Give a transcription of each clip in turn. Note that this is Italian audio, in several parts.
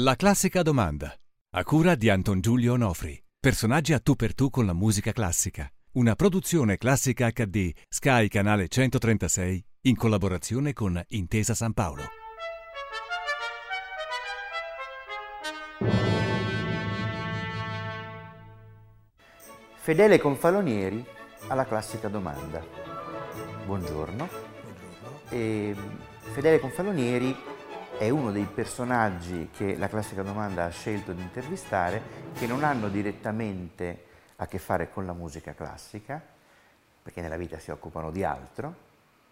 La classica domanda. A cura di Anton Giulio Onofri. Personaggi a tu per tu con la musica classica. Una produzione classica HD Sky Canale 136 in collaborazione con Intesa San Paolo. Fedele Confalonieri alla classica domanda. Buongiorno. E Fedele Confalonieri è uno dei personaggi che la classica domanda ha scelto di intervistare che non hanno direttamente a che fare con la musica classica, perché nella vita si occupano di altro,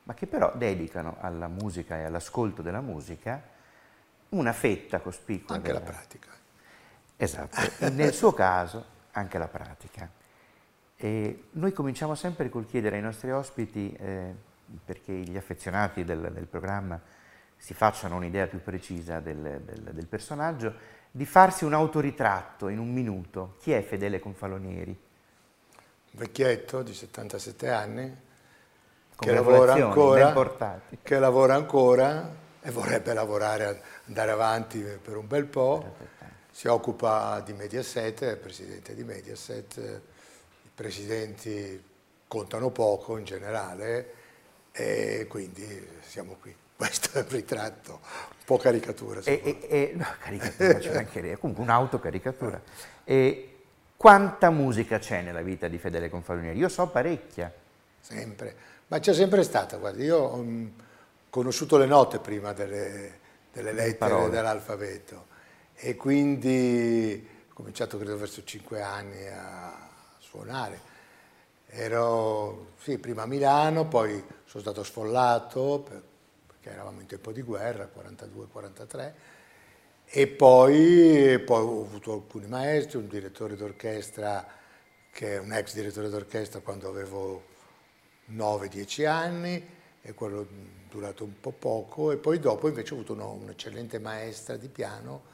ma che però dedicano alla musica e all'ascolto della musica una fetta cospicua. Anche della... la pratica. Esatto, nel suo caso anche la pratica. E noi cominciamo sempre col chiedere ai nostri ospiti, eh, perché gli affezionati del, del programma si facciano un'idea più precisa del, del, del, personaggio, di farsi un autoritratto in un minuto. Chi è Fedele Confalonieri? Un vecchietto di 77 anni che lavora, ancora, che lavora ancora e vorrebbe lavorare, andare avanti per un bel po'. Si occupa di Mediaset, è presidente di Mediaset. I presidenti contano poco in generale e quindi siamo qui. Questo è un ritratto, un po' caricatura. E, e, no, caricatura, c'è anche lei, comunque un'autocaricatura. E quanta musica c'è nella vita di Fedele Confalonieri? Io so parecchia. Sempre, ma c'è sempre stata, guarda, io ho mm, conosciuto le note prima delle, delle lettere dell'alfabeto e quindi ho cominciato credo verso cinque anni a suonare. Ero, sì, prima a Milano, poi sono stato sfollato per che eravamo in tempo di guerra, 42-43, e poi, poi, ho avuto alcuni maestri, un direttore d'orchestra che è un ex direttore d'orchestra quando avevo 9-10 anni, e quello è durato un po' poco, e poi dopo invece ho avuto un'eccellente maestra di piano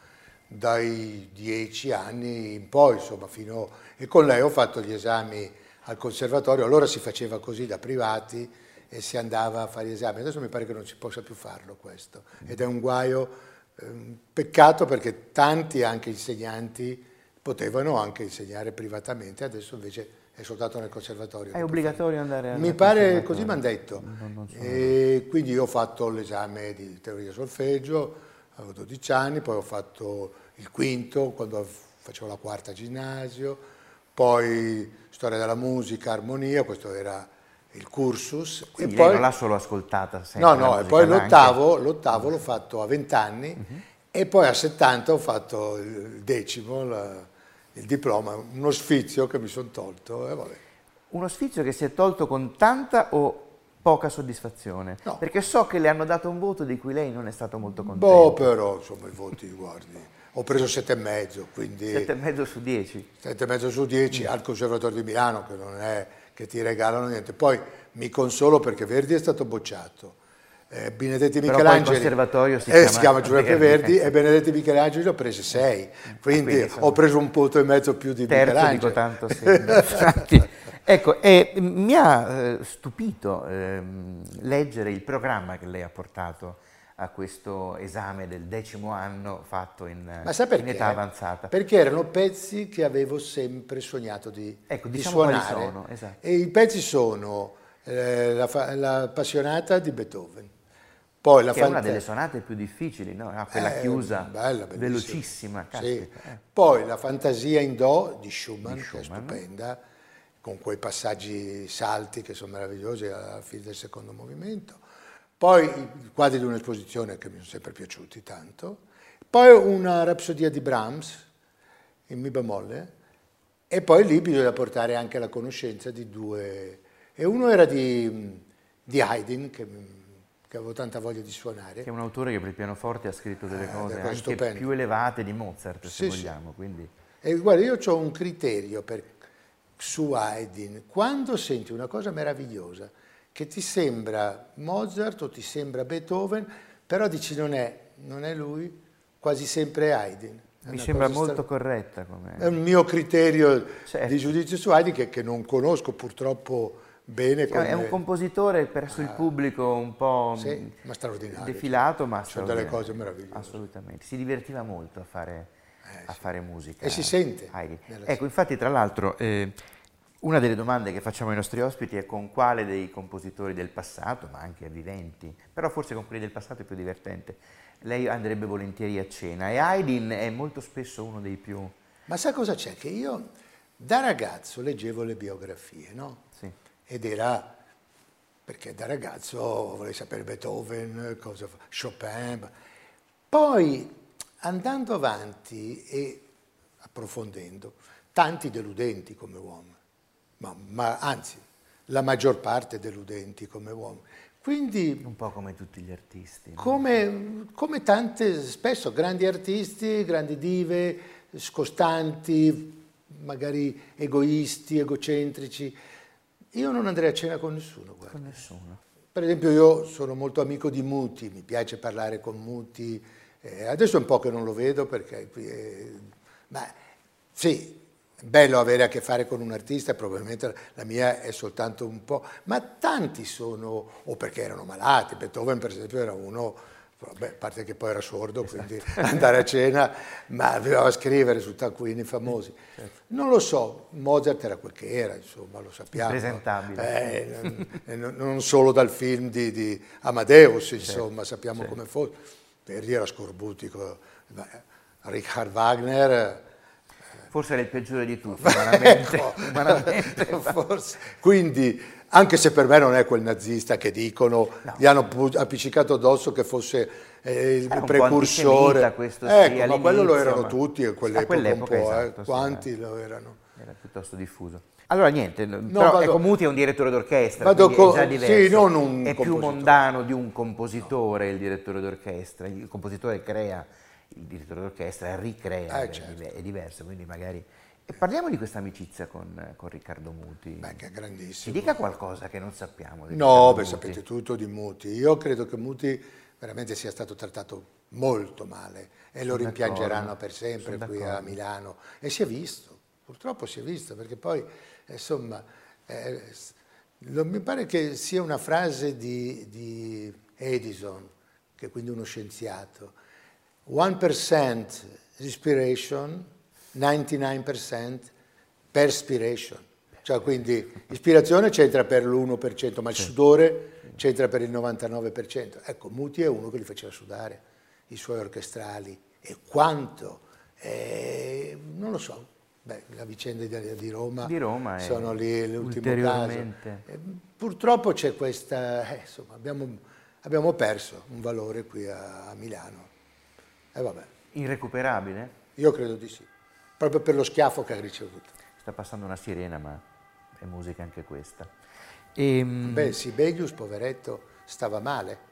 dai 10 anni in poi, insomma, fino... e con lei ho fatto gli esami al conservatorio, allora si faceva così da privati, e si andava a fare gli esami. Adesso mi pare che non si possa più farlo questo ed è un guaio, eh, un peccato perché tanti anche insegnanti potevano anche insegnare privatamente, adesso invece è soltanto nel conservatorio. È obbligatorio andare a Mi pare, così mi hanno detto. Non, non e quindi io ho fatto l'esame di teoria solfeggio, avevo 12 anni, poi ho fatto il quinto quando facevo la quarta ginnasio, poi storia della musica, armonia, questo era il cursus. Quindi e poi, non l'ha solo ascoltata sempre? No, no, e poi l'ottavo, l'ottavo l'ho fatto a 20 anni uh-huh. e poi a 70 ho fatto il decimo, la, il diploma, uno sfizio che mi sono tolto. Uno sfizio che si è tolto con tanta o poca soddisfazione? No. Perché so che le hanno dato un voto di cui lei non è stato molto contento. Boh, però, insomma, i voti, guardi, ho preso sette e mezzo, quindi... Sette e mezzo su dieci? Sette e mezzo su dieci, mm. al Conservatorio di Milano, che non è che ti regalano niente. Poi mi consolo perché Verdi è stato bocciato. Eh, Benedetti Michelangeli il conservatorio si, eh, chiama, si chiama Giuseppe Verdi e Benedetti Michelangeli ho preso sei, quindi, quindi ho preso un punto e mezzo più di terzo, Michelangelo. tanto sì. ecco, eh, mi ha eh, stupito ehm, leggere il programma che lei ha portato a questo esame del decimo anno fatto in, in età avanzata. Perché erano pezzi che avevo sempre sognato di, ecco, di diciamo suonare. Sono, esatto. E i pezzi sono eh, la, la, Passionata di Beethoven. Poi la che è una delle sonate più difficili, no? ah, quella eh, chiusa, bella, velocissima. Sì. Eh. Poi la Fantasia in Do di Schumann, di Schumann, che è stupenda, con quei passaggi salti che sono meravigliosi alla fine del secondo movimento poi i quadri di un'esposizione che mi sono sempre piaciuti tanto, poi una rapsodia di Brahms in mi bemolle e poi lì bisogna portare anche la conoscenza di due, e uno era di, di Haydn che, che, avevo tanta voglia di suonare. Che è un autore che per il pianoforte ha scritto delle eh, cose anche stupende. più elevate di Mozart se sì, vogliamo. Sì. Quindi... E guarda, io ho un criterio per, su Haydn, quando senti una cosa meravigliosa, che ti sembra Mozart o ti sembra Beethoven, però dici non è, non è lui, quasi sempre Haydn. Mi sembra molto stra... corretta. Come... È un mio criterio certo. di giudizio su Haydn che, che, non conosco, purtroppo bene. Come... È un compositore presso ah, il pubblico un po' sì, ma straordinario. defilato, ma C'è delle cose meravigliose. Assolutamente, si divertiva molto a fare, eh, a fare musica. E si sente. Ecco, infatti tra l'altro eh, una delle domande che facciamo ai nostri ospiti è con quale dei compositori del passato, ma anche viventi, però forse con quelli del passato è più divertente, lei andrebbe volentieri a cena e Haydn è molto spesso uno dei più... Ma sa cosa c'è? Che io da ragazzo leggevo le biografie, no? Sì. Ed era perché da ragazzo volevo sapere Beethoven, cosa fa, Chopin. Poi andando avanti e approfondendo, tanti deludenti come uomo ma, ma anzi la maggior parte deludenti come uomini. Quindi, un po' come tutti gli artisti. Come, come tante, spesso grandi artisti, grandi dive, scostanti, magari egoisti, egocentrici. Io non andrei a cena con nessuno. Guarda. Con nessuno. Per esempio io sono molto amico di Muti, mi piace parlare con Muti. Eh, adesso è un po' che non lo vedo perché è... Ma sì, bello avere a che fare con un artista, probabilmente la mia è soltanto un po', ma tanti sono, o perché erano malati, Beethoven per esempio era uno, vabbè, a parte che poi era sordo, esatto. quindi andare a cena, ma doveva scrivere su taccuini famosi. Certo. Non lo so, Mozart era quel che era, insomma, lo sappiamo. Presentabile. Eh, non solo dal film di, di Amadeus, certo. insomma, sappiamo certo. come fosse. Verdi era scorbutico, Richard Wagner Forse era il peggiore di tutti, umanamente. ecco, umanamente forse. Quindi, anche se per me non è quel nazista che dicono, no. gli hanno appiccicato addosso che fosse eh, il era precursore. Questo, ecco, sì, ma quello lo erano ma... tutti a quell'epoca, a quell'epoca un po', esatto, eh. quanti lo erano? Era piuttosto diffuso. Allora niente, no, però vado, ecco, Muti è un direttore d'orchestra, vado co- è già diverso, sì, non un è più mondano di un compositore no. il direttore d'orchestra, il compositore crea il direttore d'orchestra ricrea, eh, certo. è diverso, quindi magari... E parliamo di questa amicizia con, con, Riccardo Muti. Beh, che è grandissimo. Ci dica qualcosa che non sappiamo. Di no, beh, sapete tutto di Muti. Io credo che Muti veramente sia stato trattato molto male e Sono lo rimpiangeranno per sempre Sono qui a Milano. E si è visto, purtroppo si è visto, perché poi, insomma, eh, mi pare che sia una frase di, di Edison, che è quindi uno scienziato, 1% inspiration, 99% perspiration. Cioè quindi ispirazione c'entra per l'1%, ma il sudore c'entra per il 99%. Ecco, Muti è uno che li faceva sudare, i suoi orchestrali. E quanto? Eh, non lo so. Beh, la vicenda di, di Roma, di Roma sono lì l'ultimo caso. Eh, purtroppo c'è questa, eh, insomma, abbiamo, abbiamo, perso un valore qui a, a Milano. E vabbè. Irrecuperabile? Io credo di sì, proprio per lo schiaffo che ha ricevuto. Sta passando una sirena, ma è musica anche questa. E, ehm, Beh, Sibelius, poveretto, stava male.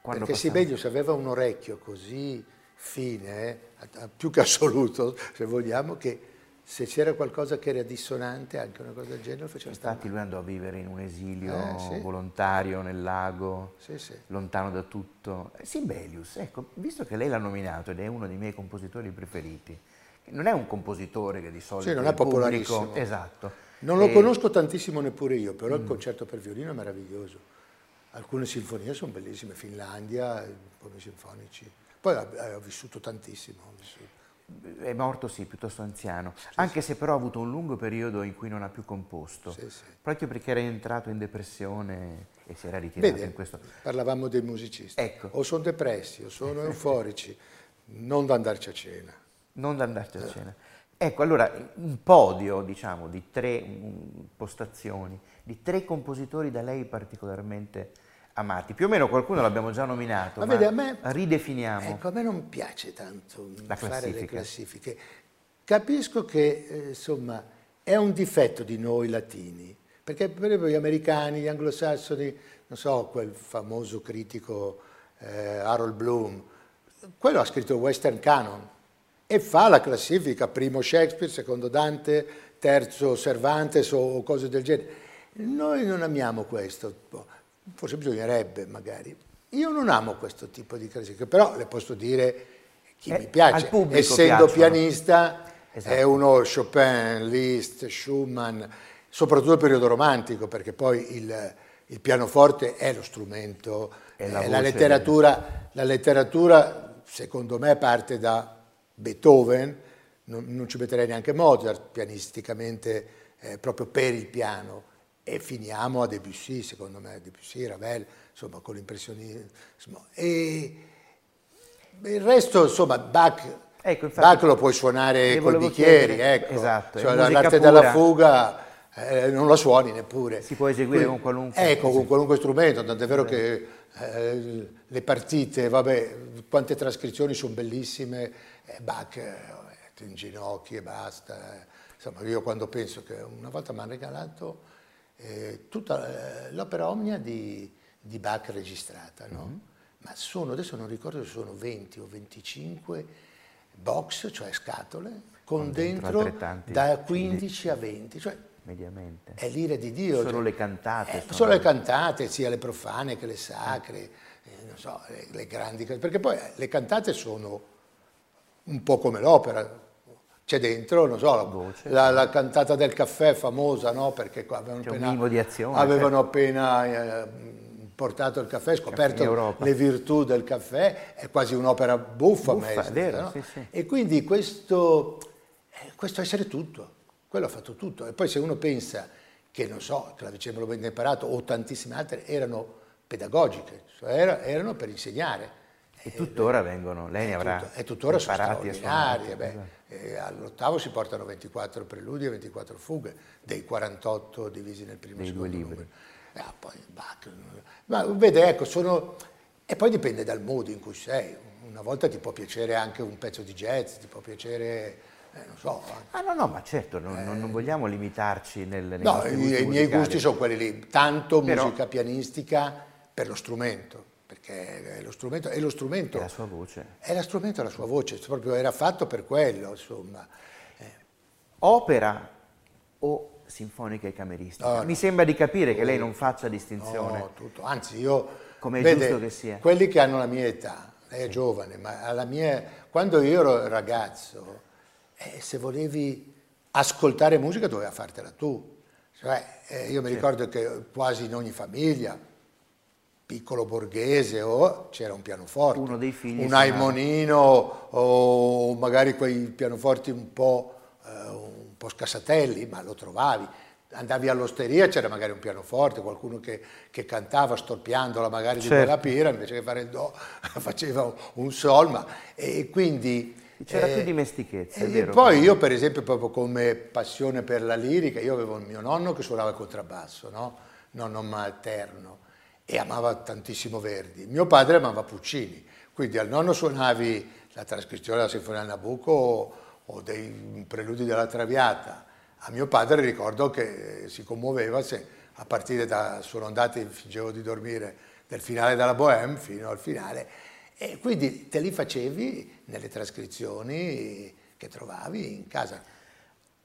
Perché passava... Sibelius aveva un orecchio così fine, eh, più che assoluto, se vogliamo, che se c'era qualcosa che era dissonante, anche una cosa del genere, lo faceva Infatti stare lui andò a vivere in un esilio eh, sì. volontario nel lago, sì, sì. lontano da tutto. Eh, Sibelius, ecco, visto che lei l'ha nominato ed è uno dei miei compositori preferiti, non è un compositore che di solito... Sì, non è popolarissimo. Pubblico, esatto. Non lo e... conosco tantissimo neppure io, però mm. il concerto per violino è meraviglioso. Alcune sinfonie sono bellissime, Finlandia, poemi sinfonici. Poi ha, vissuto tantissimo. Ha vissuto è morto sì, piuttosto anziano, sì, anche sì. se però ha avuto un lungo periodo in cui non ha più composto, sì, proprio perché era entrato in depressione e si era ritirato Vede, in questo. Parlavamo dei musicisti, ecco. o sono depressi o sono euforici, non da andarci a cena. Non da andarci a cena. Ecco, allora, un podio, diciamo, di tre postazioni, di tre compositori da lei particolarmente amati. Più o meno qualcuno l'abbiamo già nominato, ma, ma vede, a me, ridefiniamo. Ecco, a me non piace tanto fare le classifiche. Capisco che, eh, insomma, è un difetto di noi latini, perché per esempio gli americani, gli anglosassoni, non so, quel famoso critico eh, Harold Bloom, quello ha scritto il Western Canon e fa la classifica, primo Shakespeare, secondo Dante, terzo Cervantes o cose del genere. Noi non amiamo questo forse bisognerebbe magari. Io non amo questo tipo di classifiche, però le posso dire chi eh, mi piace. Essendo piacciono. pianista esatto. è uno Chopin, Liszt, Schumann, soprattutto il periodo romantico, perché poi il, il pianoforte è lo strumento, è la, la, letteratura, la letteratura secondo me parte da Beethoven, non, non ci metterei neanche Mozart pianisticamente eh, proprio per il piano, e finiamo a Debussy, secondo me, Debussy, Ravel, insomma, con l'impressionismo. E il resto, insomma, Bach, ecco, infatti, Bach lo puoi suonare con i bicchieri, chiedere, ecco. Esatto, cioè, l'arte pura. della fuga eh, non la suoni neppure. Si può eseguire Quindi, con qualunque... Ecco, con qualunque strumento, tant'è vero che eh, le partite, vabbè, quante trascrizioni sono bellissime, eh, Bach eh, in ginocchio e basta. Eh. Insomma, io quando penso che una volta mi hanno regalato eh, tutta eh, l'opera omnia di, di, Bach registrata, no? mm-hmm. ma sono, adesso non ricordo se sono 20 o 25 box, cioè scatole, con, con dentro, dentro da 15 a 20, cioè mediamente. È l'ira di Dio. Solo cioè, le cantate. Eh, sono... Solo le cantate, sia le profane che le sacre, eh, non so, le, le grandi perché poi eh, le cantate sono un po' come l'opera, c'è dentro, non so, la, la, la, cantata del caffè famosa, no? Perché avevano appena, azione, avevano certo. appena eh, portato il caffè, scoperto le virtù del caffè, è quasi un'opera buffa, buffa maestra, vero, no? sì, sì. E quindi questo, eh, questo essere tutto, quello ha fatto tutto. E poi se uno pensa che, non so, clavicembalo ben imparato o tantissime altre erano pedagogiche, cioè erano per insegnare. E tuttora vengono, lei ne avrà E tuttora sono straordinarie. Esatto. all'ottavo si portano 24 preludi e 24 fughe, dei 48 divisi nel primo e secondo numero. Ah, poi, ma vede, ecco, sono... E poi dipende dal mood in cui sei. Una volta ti può piacere anche un pezzo di jazz, ti può piacere eh, non so. Ah no, no, ma certo, non, eh, non vogliamo limitarci nel, No, i, i miei gusti sono quelli lì, tanto Però, musica pianistica per lo strumento, perché è lo strumento, è lo strumento. È la sua voce. È lo strumento, la sua voce, proprio era fatto per quello, insomma. Eh. Opera o sinfonica e cameristica? Oh, Mi no. sembra di capire che lei non faccia distinzione. No, tutto, anzi io... Come è vede, giusto che sia. Quelli che hanno la mia età, lei è sì. giovane, ma alla mia, quando io ero ragazzo eh, se volevi ascoltare musica doveva fartela tu. Cioè, eh, io mi ricordo che quasi in ogni famiglia, piccolo borghese, o c'era un pianoforte, Uno dei figli un aimonino o magari quei pianoforti un po', eh, un po' scassatelli, ma lo trovavi andavi all'osteria c'era magari un pianoforte, qualcuno che, che cantava storpiandola magari certo. di quella pira, invece che fare il do faceva un sol, ma, e quindi c'era eh, più dimestichezza, è vero. Poi io per esempio proprio come passione per la lirica, io avevo il mio nonno che suonava il contrabbasso, no? nonno materno, e amava tantissimo Verdi. Mio padre amava Puccini, quindi al nonno suonavi la trascrizione della Sinfonia Nabucco o, o dei preludi della Traviata. A mio padre ricordo che si commuoveva se a partire da Sono andati, fingevo di dormire, del finale della Bohème fino al finale e quindi te li facevi nelle trascrizioni che trovavi in casa.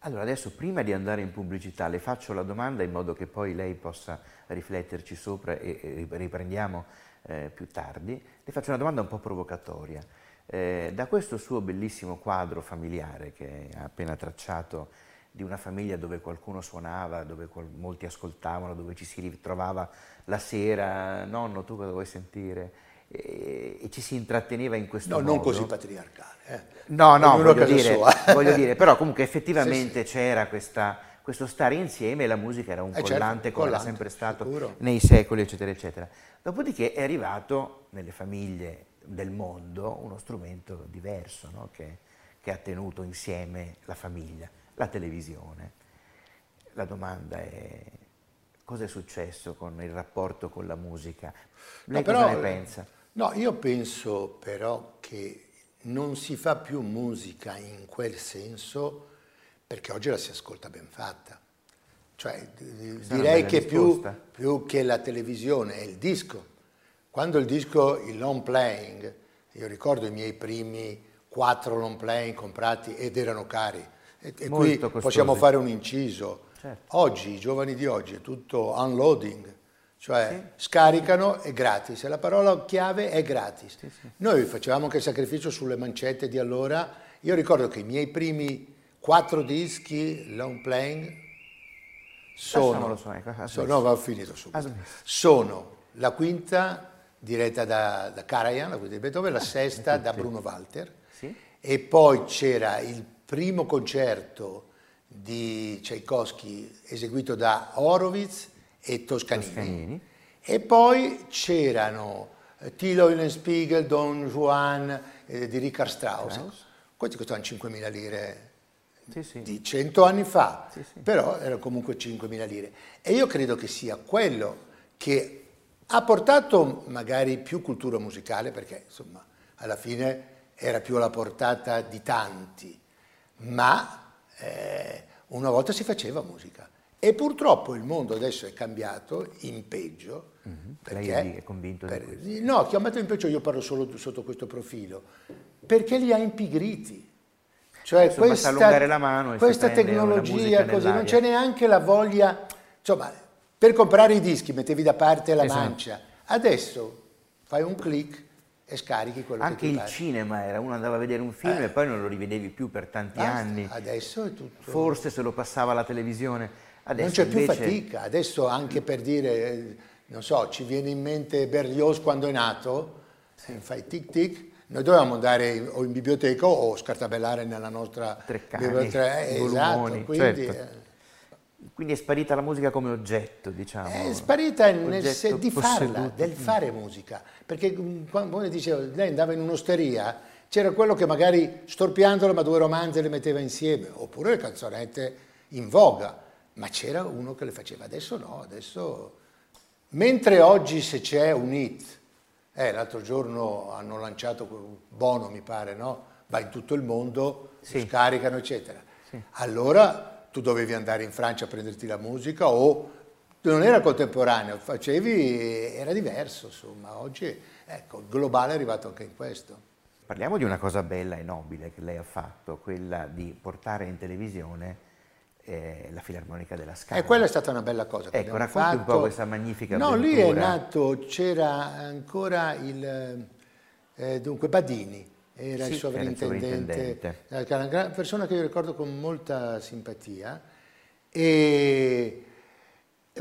Allora adesso prima di andare in pubblicità le faccio la domanda in modo che poi lei possa rifletterci sopra e riprendiamo eh, più tardi. Le faccio una domanda un po' provocatoria. Eh, da questo suo bellissimo quadro familiare che ha appena tracciato di una famiglia dove qualcuno suonava, dove molti ascoltavano, dove ci si ritrovava la sera, nonno tu cosa vuoi sentire? E, e ci si intratteneva in questo no, modo. Non così patriarcale. Eh. No, no, voglio dire, voglio dire, però comunque effettivamente sì, sì. c'era questa, questo stare insieme e la musica era un eh certo, collante certo, come era sempre stato sicuro. nei secoli, eccetera, eccetera. Dopodiché è arrivato nelle famiglie del mondo uno strumento diverso no? che, che ha tenuto insieme la famiglia, la televisione. La domanda è cosa è successo con il rapporto con la musica? Lei no, però, cosa ne pensa? No, io penso però che non si fa più musica in quel senso perché oggi la si ascolta ben fatta. Cioè, direi che più, più, che la televisione è il disco. Quando il disco, il long playing, io ricordo i miei primi quattro long playing comprati ed erano cari. E, e qui costosi. possiamo fare un inciso. Certo. Oggi, i giovani di oggi, è tutto unloading cioè sì. scaricano è gratis, la parola chiave è gratis. Sì, sì. Noi facevamo anche il sacrificio sulle mancette di allora, io ricordo che i miei primi quattro dischi long playing sono, ecco, sono, no, va finito subito. Sono la quinta diretta da, da Karajan, la quinta di Beethoven, la sesta da Bruno Walter e poi c'era il primo concerto di Tchaikovsky eseguito da Horowitz e Toscanini. Toscanini. E poi c'erano eh, Tilo Eulenspiegel, Don Juan eh, di Richard Strauss. Strauss. Questi costavano 5.000 lire sì, sì. di 100 anni fa, sì, però erano comunque 5.000 lire. E io credo che sia quello che ha portato magari più cultura musicale, perché insomma alla fine era più alla portata di tanti, ma eh, una volta si faceva musica. E purtroppo il mondo adesso è cambiato in peggio. Mm-hmm. Perché, Lei è convinto per, di questo? No, chiamato in peggio io parlo solo sotto questo profilo, perché li ha impigriti. Cioè Adesso questa, allungare la mano questa tecnologia così, non c'è neanche la voglia, insomma, per comprare i dischi mettevi da parte la esatto. mancia, adesso fai un clic e scarichi quello Anche che ti Anche il cinema era, uno andava a vedere un film eh. e poi non lo rivedevi più per tanti Basta. anni. Adesso è tutto... Forse se lo passava la televisione. Adesso non c'è invece... più fatica, adesso anche per dire, non so, ci viene in mente Berlioz quando è nato, sì. fai tic tic, noi dovevamo andare o in biblioteca o scartabellare nella nostra Treccani, biblioteca. Eh, esatto, quindi, certo. Eh. Quindi, è sparita la musica come oggetto, diciamo. È sparita nel se, di farla, del fare musica. Perché mm, come dicevo, lei andava in un'osteria, c'era quello che magari storpiandolo ma due romanze le metteva insieme, oppure le canzonette in voga, ma c'era uno che le faceva. Adesso no, adesso... Mentre oggi se c'è un hit eh, l'altro giorno hanno lanciato Bono, mi pare, no? Va in tutto il mondo, sì. scaricano, eccetera. Sì. Allora tu dovevi andare in Francia a prenderti la musica o non era contemporaneo, facevi, era diverso, insomma. Oggi, ecco, il globale è arrivato anche in questo. Parliamo di una cosa bella e nobile che lei ha fatto, quella di portare in televisione eh, la Filarmonica della Scala. E quella è stata una bella cosa. Ecco, racconti fatto. un po' questa magnifica No, avventura. lì è nato, c'era ancora il, eh, dunque Badini, era sì, il sovrintendente, era una persona che io ricordo con molta simpatia e,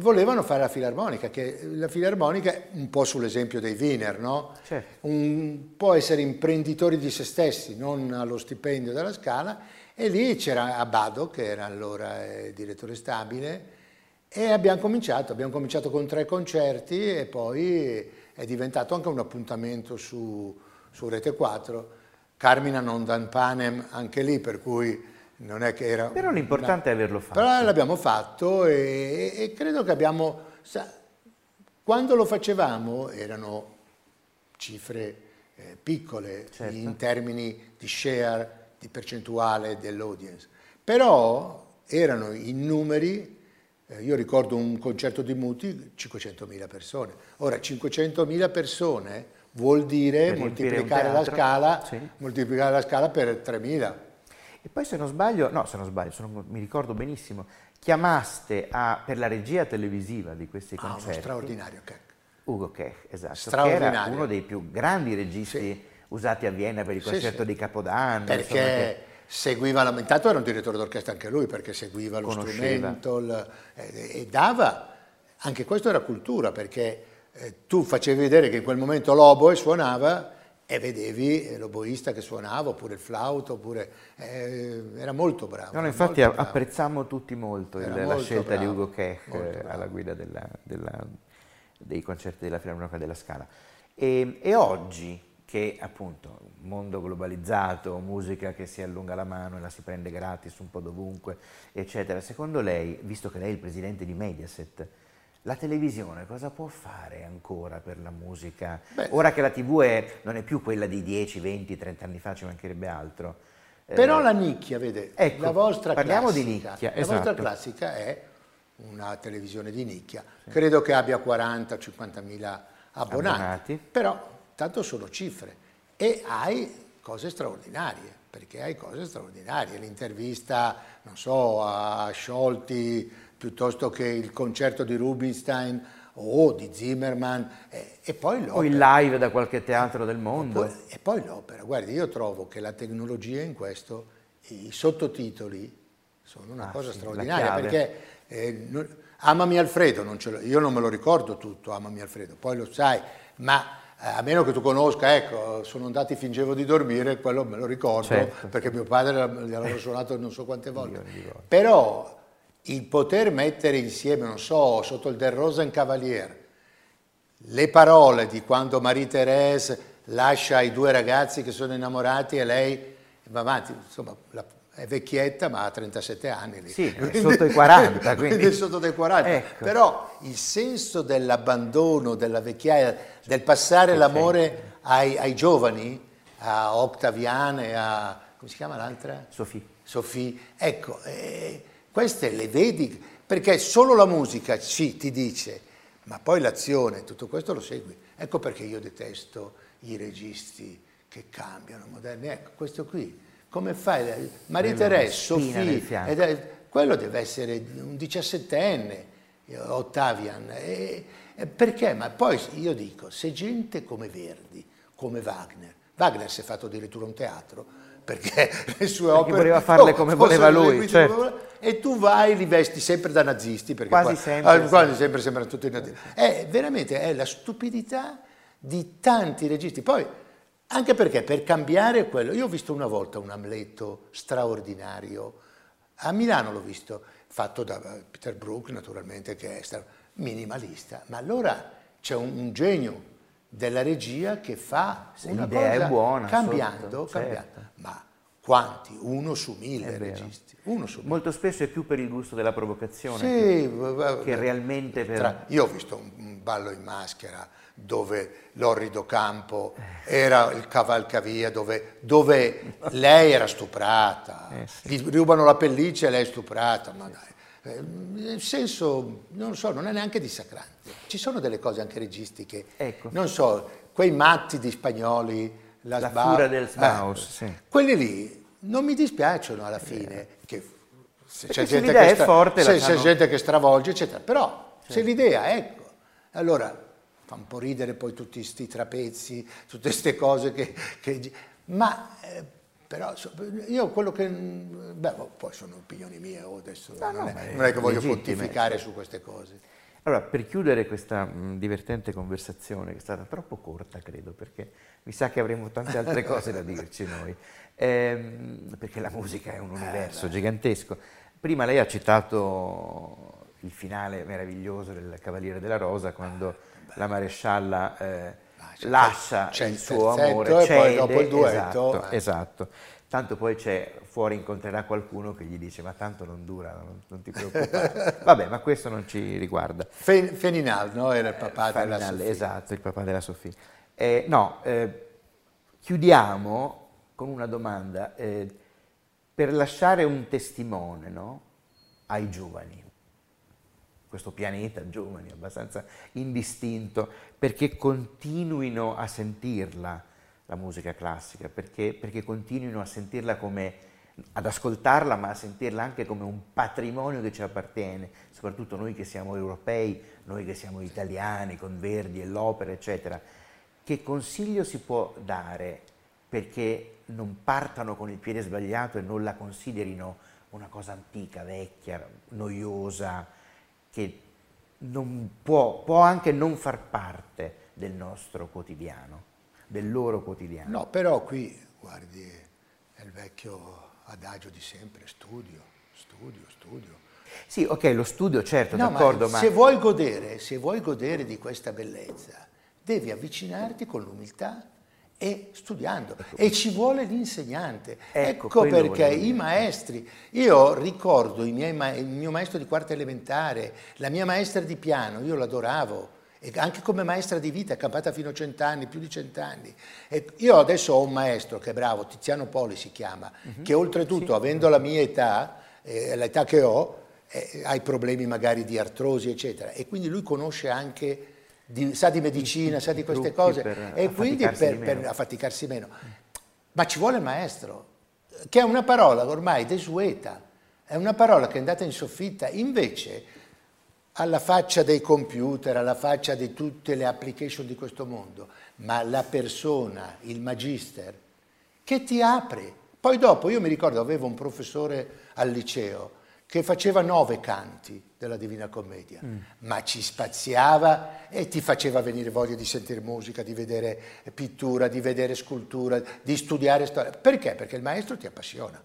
volevano fare la filarmonica, che la filarmonica è un po' sull'esempio dei Wiener, no? Certo. Un, può essere imprenditori di se stessi, non allo stipendio della Scala, e lì c'era Abbado, che era allora eh, direttore stabile, e abbiamo cominciato, abbiamo cominciato con tre concerti e poi è diventato anche un appuntamento su, su Rete 4. Carmina non dan panem anche lì, per cui non è che era... Però l'importante una... è averlo fatto. Però l'abbiamo fatto e, e credo che abbiamo... Sa, quando lo facevamo erano cifre eh, piccole certo. in termini di share, di percentuale dell'audience, però erano in numeri, eh, io ricordo un concerto di Muti, 500.000 persone. Ora 500.000 persone vuol dire moltiplicare la, scala, sì. moltiplicare la scala per 3.000. E poi se non sbaglio, no se non sbaglio, sono, mi ricordo benissimo, chiamaste a, per la regia televisiva di questi concerti. Ah, uno straordinario Keck. Ugo Keck, esatto, che era uno dei più grandi registi sì usati a Vienna per il concerto sì, di Capodanno. Perché insomma, che... seguiva, intanto era un direttore d'orchestra anche lui, perché seguiva lo Conosceva. strumento il, e, e, dava, anche questo era cultura, perché eh, tu facevi vedere che in quel momento l'oboe suonava e vedevi l'oboista che suonava, oppure il flauto, oppure, eh, era molto bravo. No, infatti molto apprezzammo tutti molto, il, molto la scelta bravo, di Ugo Kech alla guida della, della, dei concerti della Filarmonica della Scala. E, e oggi, che appunto mondo globalizzato, musica che si allunga la mano e la si prende gratis un po' dovunque, eccetera. Secondo lei, visto che lei è il presidente di Mediaset, la televisione cosa può fare ancora per la musica? Beh, Ora che la TV è, non è più quella di 10, 20, 30 anni fa, ci mancherebbe altro. Però eh, la nicchia, vede, ecco, la vostra parliamo classica, di nicchia, la esatto. vostra classica è una televisione di nicchia. Sì. Credo che abbia 40-50 mila abbonati, abbonati, però tanto sono cifre e hai cose straordinarie, perché hai cose straordinarie, l'intervista, non so, a Scholti piuttosto che il concerto di Rubinstein o di Zimmerman e, e poi l'opera. O il live da qualche teatro del mondo. E poi, e poi l'opera, guardi, io trovo che la tecnologia in questo, i sottotitoli sono una ah, cosa sì, straordinaria perché eh, non, Amami Alfredo, non io non me lo ricordo tutto, Amami Alfredo, poi lo sai, ma eh, a meno che tu conosca, ecco, sono andati fingevo di dormire, quello me lo ricordo, certo. perché mio padre l'avevo suonato non so quante volte. Però il poter mettere insieme, non so, sotto il Del Rosen Cavalier, le parole di quando Marie-Thérèse lascia i due ragazzi che sono innamorati e lei va avanti, insomma, la, è vecchietta ma ha 37 anni lì. Sì, è sotto i 40. Quindi, quindi è sotto dei 40. Ecco. Però il senso dell'abbandono, della vecchiaia, del passare l'amore ai, ai, giovani, a Octaviane, a... come si chiama l'altra? Sofì. Sofì. Ecco, eh, queste le vedi, perché solo la musica sì, ti dice, ma poi l'azione, tutto questo lo segui. Ecco perché io detesto i registi che cambiano, moderni. Ecco, questo qui come fai? Maria Teresa, Sofì, quello deve essere un diciassettenne, Ottavian. E, e perché? Ma poi io dico, se gente come Verdi, come Wagner, Wagner si è fatto addirittura un teatro, perché le sue perché opere... voleva farle oh, come voleva lui, certo. E tu vai li vesti sempre da nazisti, perché quasi qua, sempre, ah, quasi sempre sembrano tutti nazisti. È veramente è la stupidità di tanti registi. Poi anche perché per cambiare quello, io ho visto una volta un Amleto straordinario, a Milano l'ho visto, fatto da Peter Brook naturalmente, che è minimalista, ma allora c'è un, un genio della regia che fa Se una cosa buona, cambiando, sotto, cambiando. Certo. ma quanti? Uno su mille registi. Uno su mille. Molto spesso è più per il gusto della provocazione sì, che, che realmente per... Tra, io ho visto un ballo in maschera dove l'orrido campo era il cavalcavia, dove, dove lei era stuprata, eh sì. gli rubano la pelliccia e lei è stuprata, ma dai. Eh, nel senso, non so, non è neanche dissacrante. Ci sono delle cose anche registiche, ecco. non so, quei matti di spagnoli, la, la Sba- fura del Sbaus, eh, sì. quelli lì non mi dispiacciono alla fine, eh. che se c'è, gente che, stra- forte, se, c'è gente che stravolge, eccetera, però sì. se l'idea, ecco, allora fa un po' ridere poi tutti questi trapezzi, tutte queste cose che... che ma eh, però io quello che... Beh, boh, poi sono opinioni mie, oh, adesso no, non, no, è, non, è, che voglio pontificare su queste cose. Allora, per chiudere questa mh, divertente conversazione, che è stata troppo corta, credo, perché mi sa che avremo tante altre cose da dirci noi, ehm, perché la musica è un universo eh, gigantesco. Prima lei ha citato il finale meraviglioso del Cavaliere della Rosa, quando la marescialla eh, lascia c'è il suo amore, e poi dopo il duetto. Esatto, eh. esatto. Tanto poi c'è, fuori incontrerà qualcuno che gli dice ma tanto non dura, non, non ti preoccupare. Vabbè, ma questo non ci riguarda. Fen, Feninal, no? Era il papà eh, della Sofia. Esatto, il papà della Sofia. Eh, no, eh, chiudiamo con una domanda. Eh, per lasciare un testimone no? ai giovani, questo pianeta giovani, abbastanza indistinto, perché continuino a sentirla la musica classica, perché, perché continuino a sentirla come, ad ascoltarla, ma a sentirla anche come un patrimonio che ci appartiene, soprattutto noi che siamo europei, noi che siamo italiani, con Verdi e l'opera, eccetera. Che consiglio si può dare perché non partano con il piede sbagliato e non la considerino una cosa antica, vecchia, noiosa, che può, può anche non far parte del nostro quotidiano, del loro quotidiano. No, però qui, guardi, è il vecchio adagio di sempre, studio, studio, studio. Sì, ok, lo studio certo, no, d'accordo, ma... Se vuoi godere, se vuoi godere di questa bellezza, devi avvicinarti con l'umiltà e studiando ecco. e ci vuole l'insegnante. Ecco, ecco perché i maestri, io ricordo miei, il mio maestro di quarta elementare, la mia maestra di piano, io l'adoravo, e anche come maestra di vita, campata fino a cent'anni, più di cent'anni. Io adesso ho un maestro che è bravo, Tiziano Poli si chiama, uh-huh. che oltretutto, sì. avendo la mia età, eh, l'età che ho, eh, ha i problemi magari di artrosi, eccetera, e quindi lui conosce anche di, sa di medicina, sa di queste cose e quindi per, per affaticarsi meno. Ma ci vuole il maestro, che è una parola ormai desueta, è una parola che è andata in soffitta, invece alla faccia dei computer, alla faccia di tutte le application di questo mondo, ma la persona, il magister, che ti apre? Poi dopo, io mi ricordo, avevo un professore al liceo che faceva nove canti della Divina Commedia, mm. ma ci spaziava e ti faceva venire voglia di sentire musica, di vedere pittura, di vedere scultura, di studiare storia. Perché? Perché il maestro ti appassiona.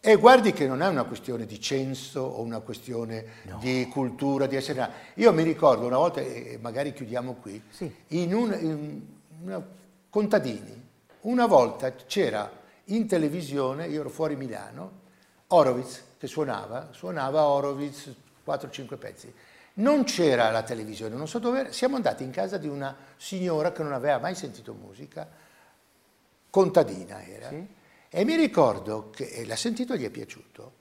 E guardi che non è una questione di censo o una questione no. di cultura, di essere... Io mi ricordo una volta, e magari chiudiamo qui, sì. in, un, in una, contadini, una volta c'era in televisione, io ero fuori Milano, Horowitz che suonava, suonava Horowitz 4-5 pezzi. Non c'era la televisione, non so dove, siamo andati in casa di una signora che non aveva mai sentito musica, contadina era, sì. e mi ricordo che l'ha sentito e gli è piaciuto.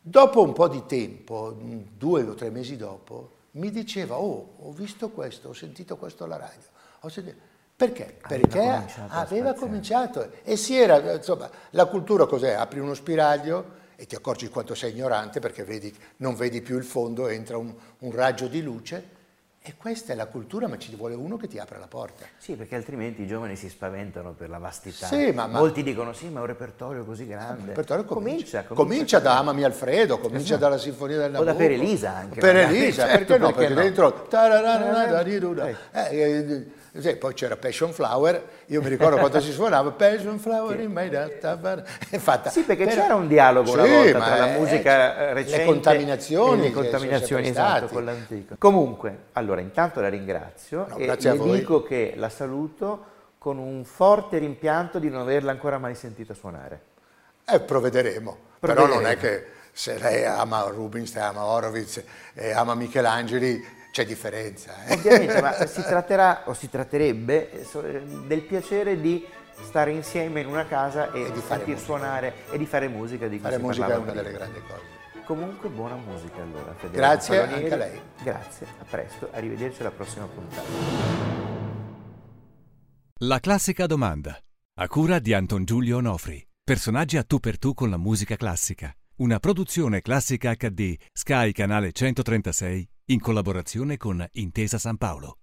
Dopo un po' di tempo, due o tre mesi dopo, mi diceva, oh, ho visto questo, ho sentito questo alla radio. Perché? Perché aveva cominciato, aveva cominciato e si era, insomma, la cultura cos'è? Apri uno spiraglio, e ti accorgi quanto sei ignorante perché vedi, non vedi più il fondo, entra un, un, raggio di luce. E questa è la cultura, ma ci vuole uno che ti apra la porta. Sì, perché altrimenti i giovani si spaventano per la vastità. Sì, ma, ma... Molti dicono sì, ma è un repertorio così grande. Un repertorio comincia, comincia, comincia, da Amami Alfredo, comincia esatto. dalla Sinfonia del Nabucco. O da Per Elisa anche. Per Elisa, certo, perché no? Perché, perché dentro... Eh, sì, poi c'era Passion Flower, io mi ricordo quando si suonava Passion Flower in my è fatta. Sì, perché per... c'era un dialogo sì, volta tra la musica è, recente le contaminazioni, le contaminazioni esatto, con l'antico. Comunque, allora intanto la ringrazio no, e le dico che la saluto con un forte rimpianto di non averla ancora mai sentita suonare. Eh, provvederemo. provvederemo. Però non è che se lei ama Rubinstein, ama Horowitz e ama Michelangeli c'è differenza. Eh? Ovviamente, ma si tratterà o si tratterebbe eh, del piacere di stare insieme in una casa e, e di sentir suonare e di fare musica. Di fare musica è una delle grandi cose. Comunque buona musica allora. Federico Grazie Palonieri. anche a lei. Grazie, a presto, arrivederci alla prossima puntata. La classica domanda, a cura di Anton Giulio Onofri. Personaggi a tu per tu con la musica classica. Una produzione classica HD, Sky Canale 136 in collaborazione con Intesa San Paolo.